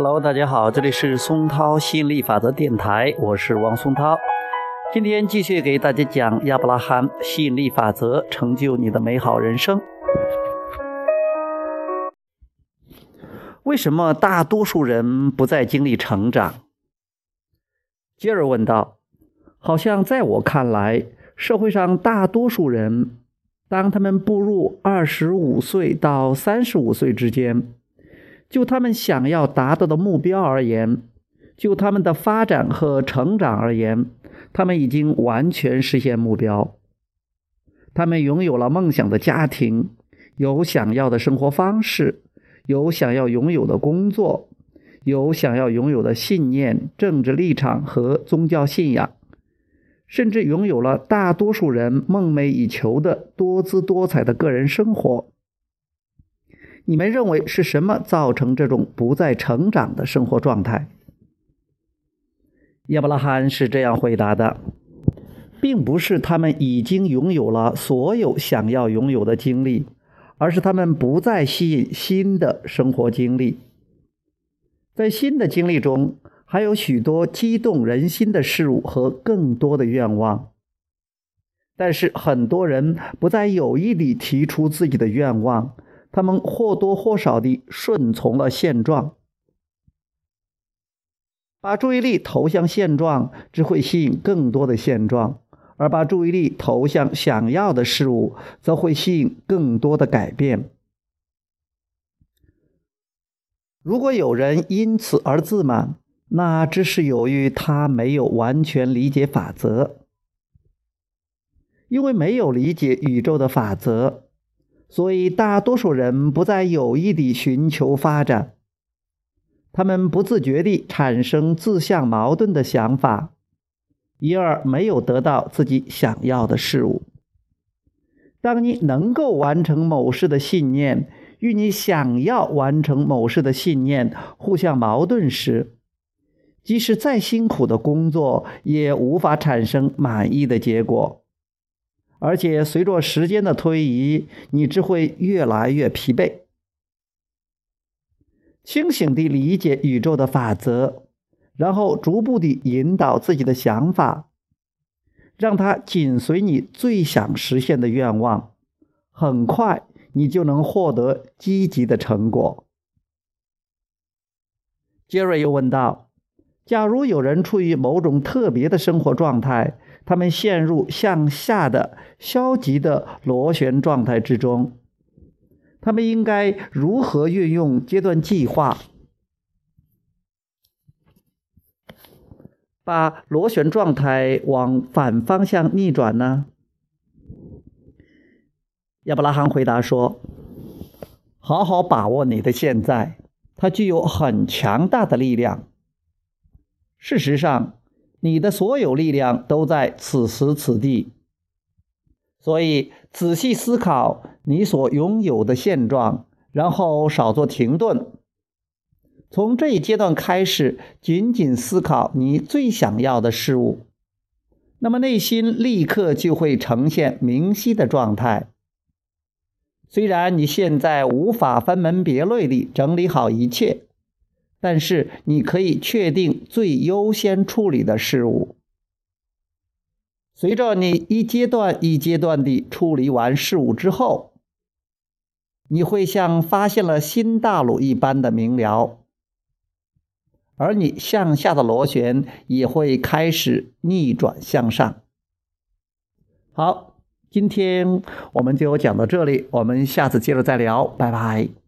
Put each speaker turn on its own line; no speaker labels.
Hello，大家好，这里是松涛吸引力法则电台，我是王松涛。今天继续给大家讲亚伯拉罕吸引力法则，成就你的美好人生。为什么大多数人不再经历成长？杰尔问道。好像在我看来，社会上大多数人，当他们步入二十五岁到三十五岁之间。就他们想要达到的目标而言，就他们的发展和成长而言，他们已经完全实现目标。他们拥有了梦想的家庭，有想要的生活方式，有想要拥有的工作，有想要拥有的信念、政治立场和宗教信仰，甚至拥有了大多数人梦寐以求的多姿多彩的个人生活。你们认为是什么造成这种不再成长的生活状态？亚伯拉罕是这样回答的，并不是他们已经拥有了所有想要拥有的经历，而是他们不再吸引新的生活经历。在新的经历中，还有许多激动人心的事物和更多的愿望，但是很多人不再有意地提出自己的愿望。他们或多或少地顺从了现状，把注意力投向现状，只会吸引更多的现状；而把注意力投向想要的事物，则会吸引更多的改变。如果有人因此而自满，那只是由于他没有完全理解法则，因为没有理解宇宙的法则。所以，大多数人不再有意地寻求发展，他们不自觉地产生自相矛盾的想法，因而没有得到自己想要的事物。当你能够完成某事的信念与你想要完成某事的信念互相矛盾时，即使再辛苦的工作也无法产生满意的结果。而且，随着时间的推移，你只会越来越疲惫。清醒地理解宇宙的法则，然后逐步地引导自己的想法，让它紧随你最想实现的愿望。很快，你就能获得积极的成果。杰瑞又问道：“假如有人处于某种特别的生活状态？”他们陷入向下的消极的螺旋状态之中，他们应该如何运用阶段计划，把螺旋状态往反方向逆转呢？亚伯拉罕回答说：“好好把握你的现在，它具有很强大的力量。事实上。”你的所有力量都在此时此地，所以仔细思考你所拥有的现状，然后少做停顿。从这一阶段开始，仅仅思考你最想要的事物，那么内心立刻就会呈现明晰的状态。虽然你现在无法分门别类地整理好一切。但是你可以确定最优先处理的事物。随着你一阶段一阶段地处理完事物之后，你会像发现了新大陆一般的明了，而你向下的螺旋也会开始逆转向上。好，今天我们就讲到这里，我们下次接着再聊，拜拜。